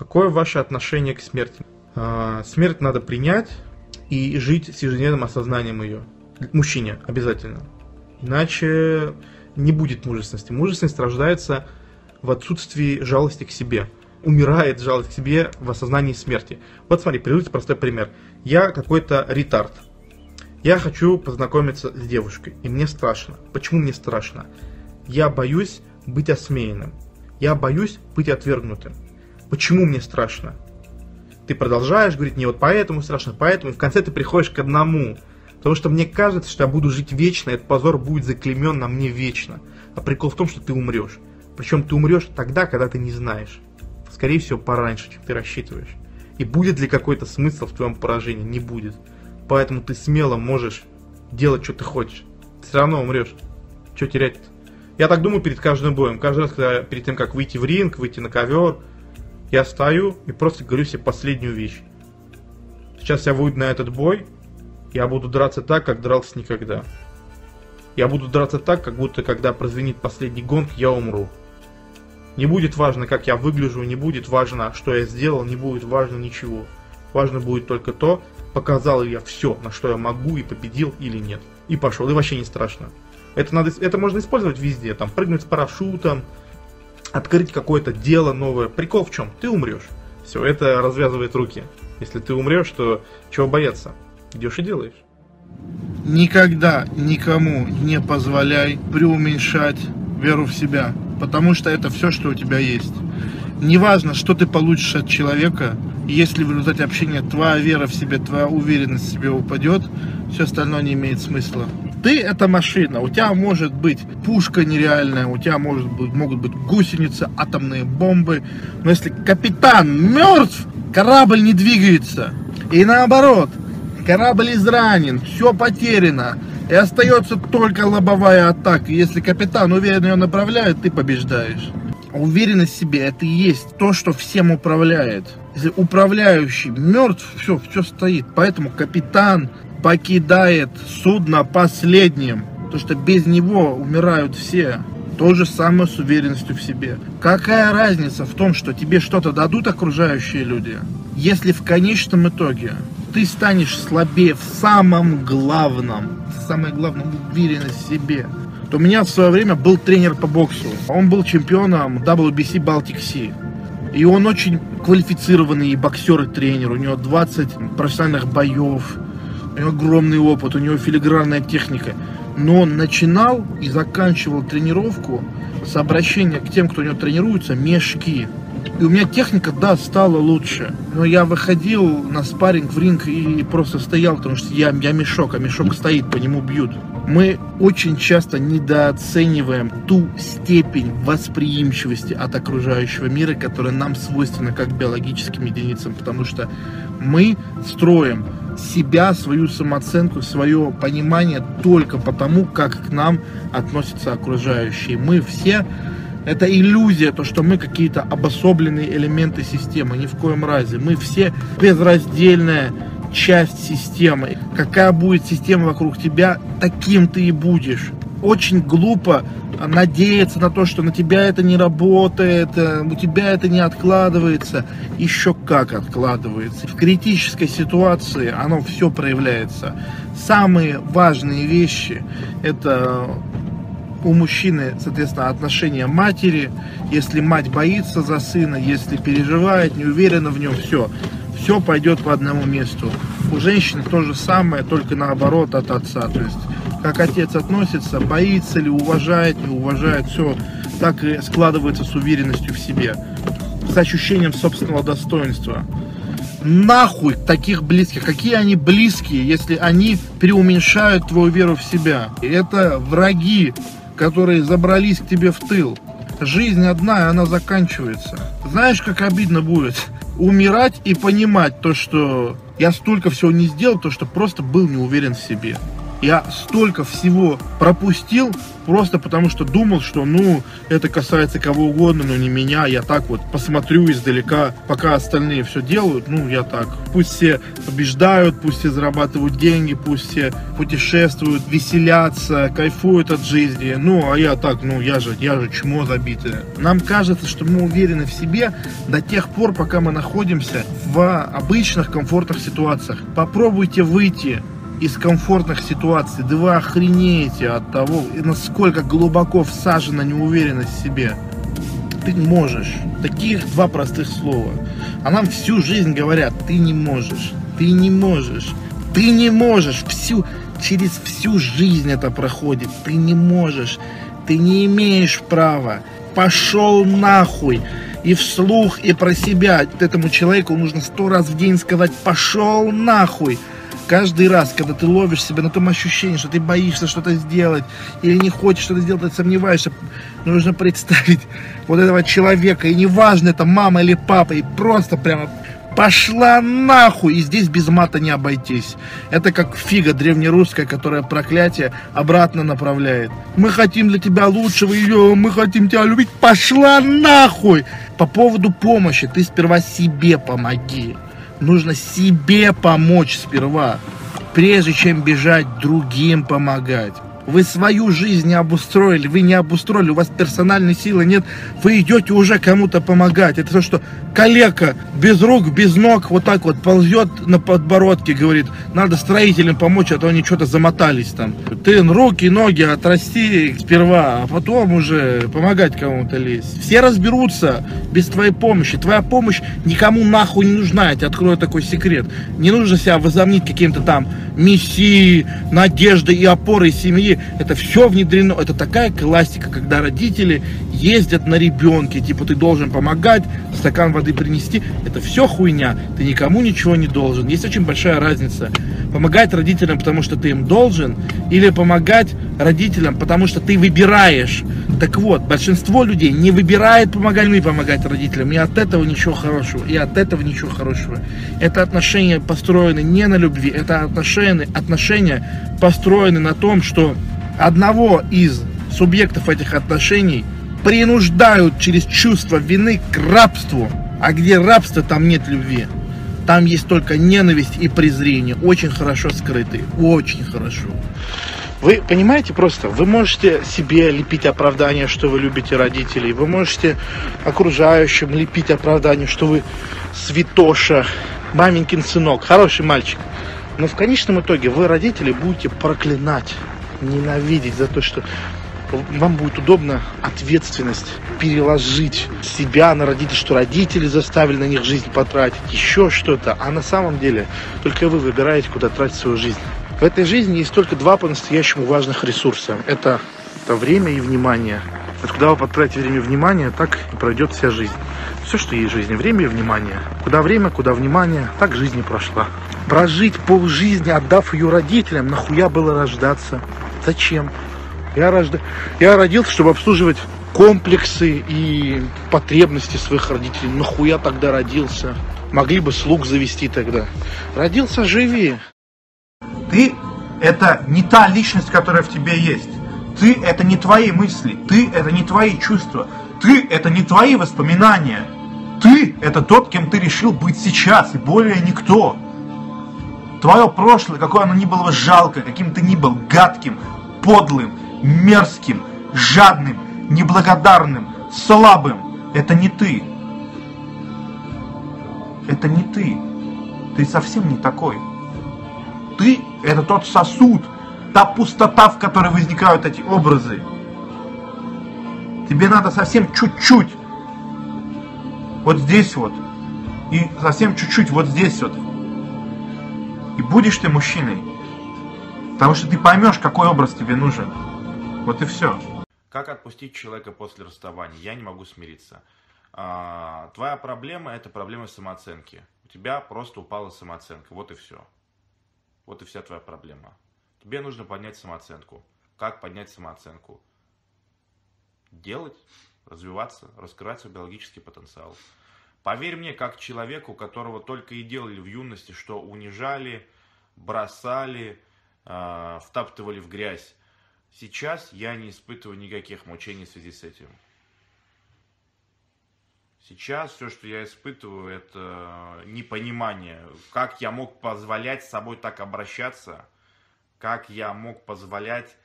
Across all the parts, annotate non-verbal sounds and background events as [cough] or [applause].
Какое ваше отношение к смерти? А, смерть надо принять и жить с ежедневным осознанием ее. Мужчине обязательно. Иначе не будет мужественности. Мужественность рождается в отсутствии жалости к себе. Умирает жалость к себе в осознании смерти. Вот смотри, приведите простой пример. Я какой-то ретард. Я хочу познакомиться с девушкой, и мне страшно. Почему мне страшно? Я боюсь быть осмеянным. Я боюсь быть отвергнутым. Почему мне страшно? Ты продолжаешь говорить, не вот поэтому страшно, поэтому, в конце ты приходишь к одному. Потому что мне кажется, что я буду жить вечно, этот позор будет заклемен на мне вечно. А прикол в том, что ты умрешь. Причем ты умрешь тогда, когда ты не знаешь. Скорее всего, пораньше, чем ты рассчитываешь. И будет ли какой-то смысл в твоем поражении? Не будет. Поэтому ты смело можешь делать, что ты хочешь. Ты все равно умрешь. Что терять-то? Я так думаю перед каждым боем. Каждый раз, когда перед тем, как выйти в ринг, выйти на ковер, я стою и просто говорю себе последнюю вещь. Сейчас я выйду на этот бой, я буду драться так, как дрался никогда. Я буду драться так, как будто когда прозвенит последний гонг, я умру. Не будет важно, как я выгляжу, не будет важно, что я сделал, не будет важно ничего. Важно будет только то, показал ли я все, на что я могу и победил или нет. И пошел, и вообще не страшно. Это, надо, это можно использовать везде, там, прыгнуть с парашютом, открыть какое-то дело новое. Прикол в чем? Ты умрешь. Все, это развязывает руки. Если ты умрешь, то чего бояться? Идешь и делаешь. Никогда никому не позволяй преуменьшать веру в себя, потому что это все, что у тебя есть. Неважно, что ты получишь от человека, если в результате общения твоя вера в себе, твоя уверенность в себе упадет, все остальное не имеет смысла. Ты это машина, у тебя может быть пушка нереальная, у тебя может быть, могут быть гусеницы, атомные бомбы, но если капитан мертв, корабль не двигается. И наоборот, корабль изранен, все потеряно, и остается только лобовая атака. Если капитан уверенно ее направляет, ты побеждаешь. Уверенность в себе это и есть то, что всем управляет. Если управляющий мертв, все, все стоит. Поэтому капитан покидает судно последним. То, что без него умирают все. То же самое с уверенностью в себе. Какая разница в том, что тебе что-то дадут окружающие люди, если в конечном итоге ты станешь слабее в самом главном, самое главное, уверенность в себе, то у меня в свое время был тренер по боксу. Он был чемпионом WBC Baltic Sea. И он очень квалифицированный боксер и тренер. У него 20 профессиональных боев. Огромный опыт, у него филигранная техника. Но он начинал и заканчивал тренировку с обращения к тем, кто у него тренируется, мешки. И у меня техника, да, стала лучше. Но я выходил на спарринг в ринг и просто стоял, потому что я, я мешок, а мешок стоит, по нему бьют. Мы очень часто недооцениваем ту степень восприимчивости от окружающего мира, которая нам свойственна как биологическим единицам, потому что мы строим себя, свою самооценку, свое понимание только потому, как к нам относятся окружающие. Мы все это иллюзия, то, что мы какие-то обособленные элементы системы. Ни в коем разе. Мы все безраздельная часть системы. Какая будет система вокруг тебя, таким ты и будешь. Очень глупо надеяться на то, что на тебя это не работает, э, у тебя это не откладывается. Еще как откладывается. В критической ситуации оно все проявляется. Самые важные вещи это у мужчины, соответственно, отношение матери, если мать боится за сына, если переживает, не уверена в нем, все, все пойдет по одному месту. У женщины то же самое, только наоборот от отца. То есть, как отец относится, боится ли, уважает, не уважает, все так и складывается с уверенностью в себе, с ощущением собственного достоинства. Нахуй таких близких. Какие они близкие, если они преуменьшают твою веру в себя? Это враги которые забрались к тебе в тыл. Жизнь одна, и она заканчивается. Знаешь, как обидно будет? [laughs] Умирать и понимать то, что я столько всего не сделал, то, что просто был не уверен в себе. Я столько всего пропустил, просто потому что думал, что, ну, это касается кого угодно, но не меня. Я так вот посмотрю издалека, пока остальные все делают, ну, я так. Пусть все побеждают, пусть все зарабатывают деньги, пусть все путешествуют, веселятся, кайфуют от жизни. Ну, а я так, ну, я же, я же чмо забитое. Нам кажется, что мы уверены в себе до тех пор, пока мы находимся в обычных комфортных ситуациях. Попробуйте выйти из комфортных ситуаций, да вы охренеете от того, насколько глубоко всажена неуверенность в себе. Ты можешь. Таких два простых слова. А нам всю жизнь говорят, ты не можешь, ты не можешь, ты не можешь. Всю, через всю жизнь это проходит. Ты не можешь, ты не имеешь права. Пошел нахуй. И вслух, и про себя. Этому человеку нужно сто раз в день сказать, пошел нахуй каждый раз, когда ты ловишь себя на том ощущении, что ты боишься что-то сделать или не хочешь что-то сделать, ты сомневаешься, нужно представить вот этого человека, и неважно, это мама или папа, и просто прямо пошла нахуй, и здесь без мата не обойтись. Это как фига древнерусская, которая проклятие обратно направляет. Мы хотим для тебя лучшего, ее, мы хотим тебя любить, пошла нахуй. По поводу помощи, ты сперва себе помоги. Нужно себе помочь сперва, прежде чем бежать другим помогать. Вы свою жизнь не обустроили, вы не обустроили, у вас персональной силы нет, вы идете уже кому-то помогать. Это то, что коллега без рук, без ног вот так вот ползет на подбородке, говорит, надо строителям помочь, а то они что-то замотались там. Ты руки, ноги отрасти сперва, а потом уже помогать кому-то лезть. Все разберутся без твоей помощи. Твоя помощь никому нахуй не нужна, я тебе открою такой секрет. Не нужно себя возомнить каким-то там мессией, надеждой и опорой семьи это все внедрено, это такая классика, когда родители ездят на ребенке, типа ты должен помогать, стакан воды принести, это все хуйня, ты никому ничего не должен. Есть очень большая разница. Помогать родителям, потому что ты им должен, или помогать родителям, потому что ты выбираешь. Так вот, большинство людей не выбирает помогать, ну помогать родителям, и от этого ничего хорошего, и от этого ничего хорошего. Это отношения построены не на любви, это отношения, отношения построены на том, что одного из субъектов этих отношений принуждают через чувство вины к рабству. А где рабство, там нет любви. Там есть только ненависть и презрение, очень хорошо скрытые, очень хорошо. Вы понимаете просто, вы можете себе лепить оправдание, что вы любите родителей, вы можете окружающим лепить оправдание, что вы святоша, маменькин сынок, хороший мальчик. Но в конечном итоге вы, родители, будете проклинать ненавидеть за то, что вам будет удобно ответственность переложить себя на родителей, что родители заставили на них жизнь потратить, еще что-то. А на самом деле только вы выбираете, куда тратить свою жизнь. В этой жизни есть только два по-настоящему важных ресурса. Это, это время и внимание. Вот куда вы потратите время и внимание, так и пройдет вся жизнь. Все, что есть в жизни, время и внимание. Куда время, куда внимание, так жизнь и прошла. Прожить полжизни, отдав ее родителям, нахуя было рождаться? Зачем? Я, рожда... я родился, чтобы обслуживать комплексы и потребности своих родителей. Нахуя тогда родился? Могли бы слуг завести тогда. Родился, живи. Ты – это не та личность, которая в тебе есть. Ты – это не твои мысли. Ты – это не твои чувства. Ты – это не твои воспоминания. Ты – это тот, кем ты решил быть сейчас, и более никто. Твое прошлое, какое оно ни было жалко, каким ты ни был гадким, подлым, мерзким, жадным, неблагодарным, слабым, это не ты. Это не ты. Ты совсем не такой. Ты – это тот сосуд, та пустота, в которой возникают эти образы. Тебе надо совсем чуть-чуть, вот здесь вот, и совсем чуть-чуть вот здесь вот, и будешь ты мужчиной. Потому что ты поймешь, какой образ тебе нужен. Вот и все. Как отпустить человека после расставания? Я не могу смириться. А, твоя проблема это проблема самооценки. У тебя просто упала самооценка. Вот и все. Вот и вся твоя проблема. Тебе нужно поднять самооценку. Как поднять самооценку? Делать, развиваться, раскрывать свой биологический потенциал. Поверь мне, как человеку, которого только и делали в юности, что унижали, бросали, втаптывали в грязь. Сейчас я не испытываю никаких мучений в связи с этим. Сейчас все, что я испытываю, это непонимание, как я мог позволять с собой так обращаться, как я мог позволять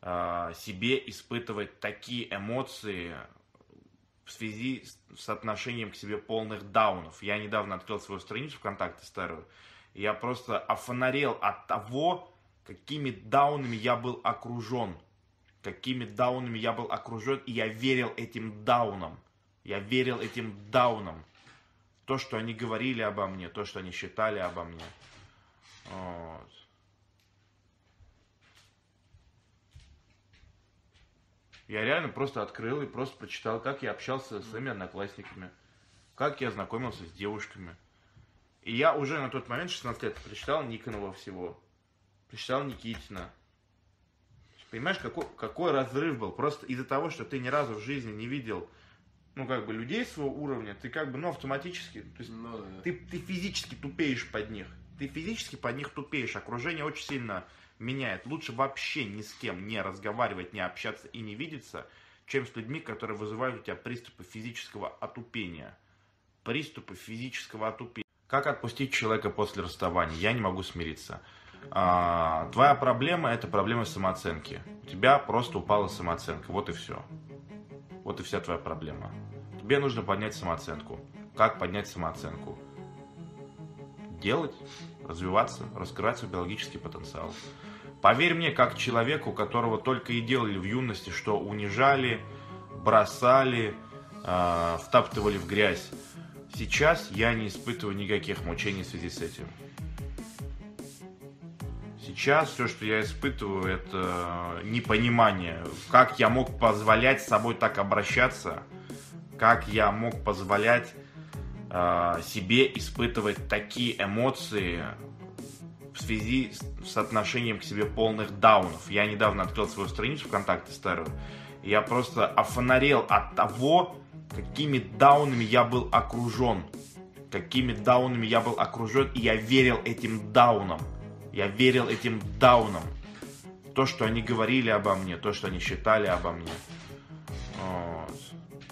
э, себе испытывать такие эмоции в связи с отношением к себе полных даунов. Я недавно открыл свою страницу ВКонтакте старую, и я просто офонарел от того, какими даунами я был окружен, какими даунами я был окружен, и я верил этим даунам. Я верил этим даунам. То, что они говорили обо мне, то, что они считали обо мне. Вот. Я реально просто открыл и просто прочитал, как я общался с своими одноклассниками, как я знакомился с девушками. И я уже на тот момент, 16 лет, прочитал Никонова всего, прочитал Никитина. Понимаешь, какой, какой разрыв был? Просто из-за того, что ты ни разу в жизни не видел ну, как бы, людей своего уровня, ты как бы, ну, автоматически, то есть, ну, да. ты, ты физически тупеешь под них. Ты физически под них тупеешь. Окружение очень сильно меняет. Лучше вообще ни с кем не разговаривать, не общаться и не видеться, чем с людьми, которые вызывают у тебя приступы физического отупения. Приступы физического отупения. Как отпустить человека после расставания? Я не могу смириться. А, твоя проблема это проблема самооценки. У тебя просто упала самооценка. Вот и все. Вот и вся твоя проблема. Тебе нужно поднять самооценку. Как поднять самооценку? Делать, развиваться, раскрывать свой биологический потенциал. Поверь мне, как человеку, которого только и делали в юности, что унижали, бросали, э, втаптывали в грязь. Сейчас я не испытываю никаких мучений в связи с этим. Сейчас все, что я испытываю, это непонимание, как я мог позволять с собой так обращаться, как я мог позволять э, себе испытывать такие эмоции в связи с, отношением к себе полных даунов. Я недавно открыл свою страницу ВКонтакте старую, и я просто офонарел от того, какими даунами я был окружен. Какими даунами я был окружен, и я верил этим даунам. Я верил этим даунам. То, что они говорили обо мне, то, что они считали обо мне. Вот.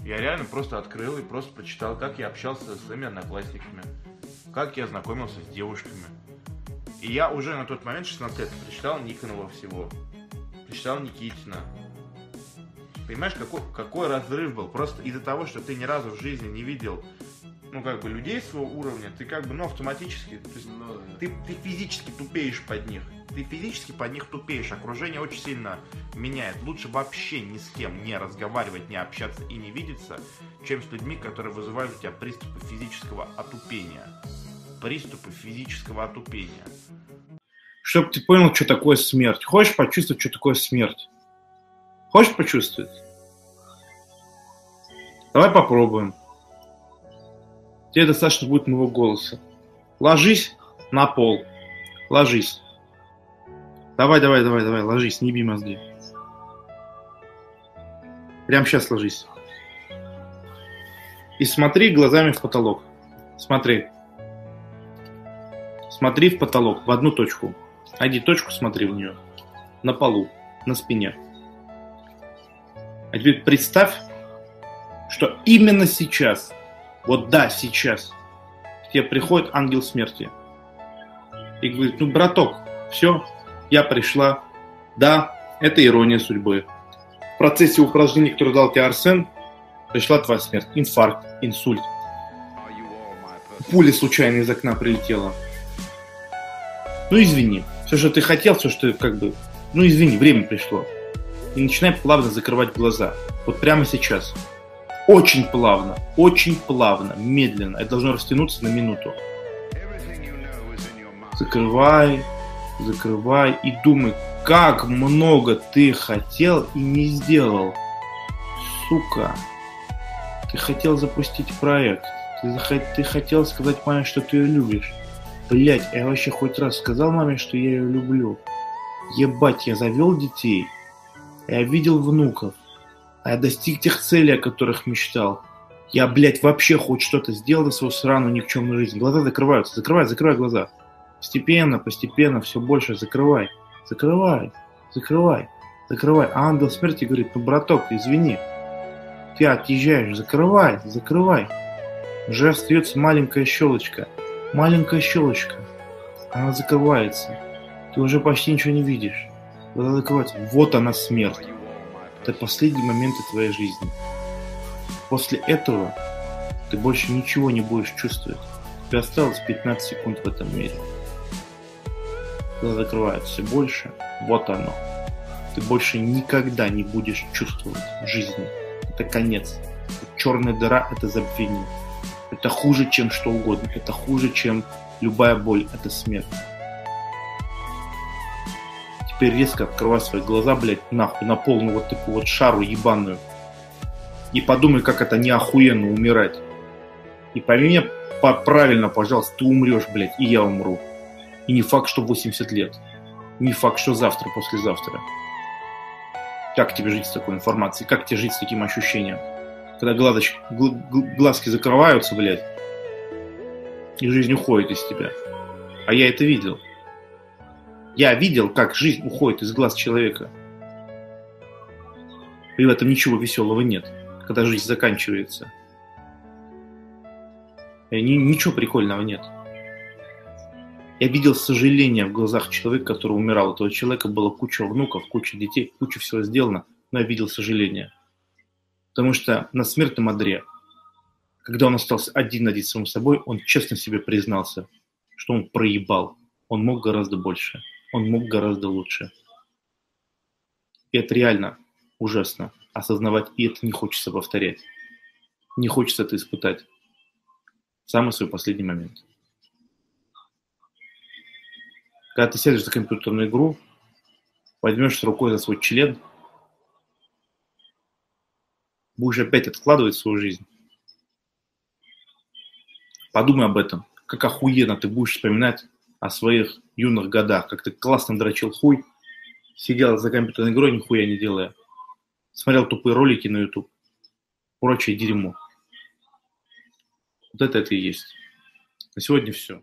Я реально просто открыл и просто прочитал, как я общался со своими одноклассниками, как я знакомился с девушками. И я уже на тот момент, 16 лет, прочитал Никонова всего, прочитал Никитина. Понимаешь, какой, какой разрыв был? Просто из-за того, что ты ни разу в жизни не видел ну, как бы, людей своего уровня, ты как бы, ну, автоматически, то есть, ну, да. ты, ты физически тупеешь под них. Ты физически под них тупеешь. Окружение очень сильно меняет. Лучше вообще ни с кем не разговаривать, не общаться и не видеться, чем с людьми, которые вызывают у тебя приступы физического отупения. Приступы физического отупения. Чтобы ты понял, что такое смерть. Хочешь почувствовать, что такое смерть? Хочешь почувствовать? Давай попробуем. Тебе достаточно будет моего голоса. Ложись на пол. Ложись. Давай, давай, давай, давай, ложись, не би мозги. Прям сейчас ложись. И смотри глазами в потолок. Смотри. Смотри в потолок, в одну точку. Найди точку, смотри в нее. На полу, на спине. А теперь представь, что именно сейчас вот да, сейчас к тебе приходит ангел смерти и говорит, ну, браток, все, я пришла. Да, это ирония судьбы. В процессе упражнений, которые дал тебе Арсен, пришла твоя смерть. Инфаркт, инсульт. Пуля случайно из окна прилетела. Ну, извини. Все, что ты хотел, все, что как бы... Ну, извини, время пришло. И начинай плавно закрывать глаза. Вот прямо сейчас. Очень плавно, очень плавно, медленно. Это должно растянуться на минуту. Закрывай, закрывай и думай, как много ты хотел и не сделал. Сука. Ты хотел запустить проект. Ты, ты хотел сказать маме, что ты ее любишь. Блять, я вообще хоть раз сказал маме, что я ее люблю. Ебать, я завел детей. Я видел внуков а я достиг тех целей, о которых мечтал. Я, блядь, вообще хоть что-то сделал за свою сраную никчемную жизнь. Глаза закрываются. Закрывай, закрывай глаза. Постепенно, постепенно, все больше закрывай. Закрывай, закрывай, закрывай. А ангел смерти говорит, ну, браток, извини, ты отъезжаешь, закрывай, закрывай. Уже остается маленькая щелочка, маленькая щелочка. Она закрывается. Ты уже почти ничего не видишь. Глаза закрываются. Вот она смерть. Это последние моменты твоей жизни. После этого ты больше ничего не будешь чувствовать. Тебе осталось 15 секунд в этом мире. Глаза закрываются все больше. Вот оно. Ты больше никогда не будешь чувствовать жизни. Это конец. Черная дыра – это забвение. Это хуже, чем что угодно. Это хуже, чем любая боль. Это смерть. Теперь резко открывай свои глаза, блядь, нахуй, на полную вот такую вот шару ебаную. И подумай, как это не охуенно умирать. И пойми меня правильно, пожалуйста, ты умрешь, блядь, и я умру. И не факт, что 80 лет. Не факт, что завтра, послезавтра. Как тебе жить с такой информацией? Как тебе жить с таким ощущением? Когда глазоч... гл... глазки закрываются, блядь, и жизнь уходит из тебя. А я это видел. Я видел, как жизнь уходит из глаз человека. И в этом ничего веселого нет, когда жизнь заканчивается. И ничего прикольного нет. Я видел сожаление в глазах человека, который умирал. У этого человека было куча внуков, куча детей, куча всего сделано, но я видел сожаление. Потому что на смертном одре, когда он остался один один самим собой, он честно себе признался, что он проебал. Он мог гораздо больше. Он мог гораздо лучше. И это реально ужасно осознавать, и это не хочется повторять. Не хочется это испытать. Самый свой последний момент. Когда ты сядешь за компьютерную игру, возьмешь рукой за свой член, будешь опять откладывать свою жизнь. Подумай об этом. Как охуенно ты будешь вспоминать о своих юных годах, как ты классно дрочил хуй, сидел за компьютерной игрой, нихуя не делая, смотрел тупые ролики на YouTube, прочее дерьмо. Вот это это и есть. На сегодня все.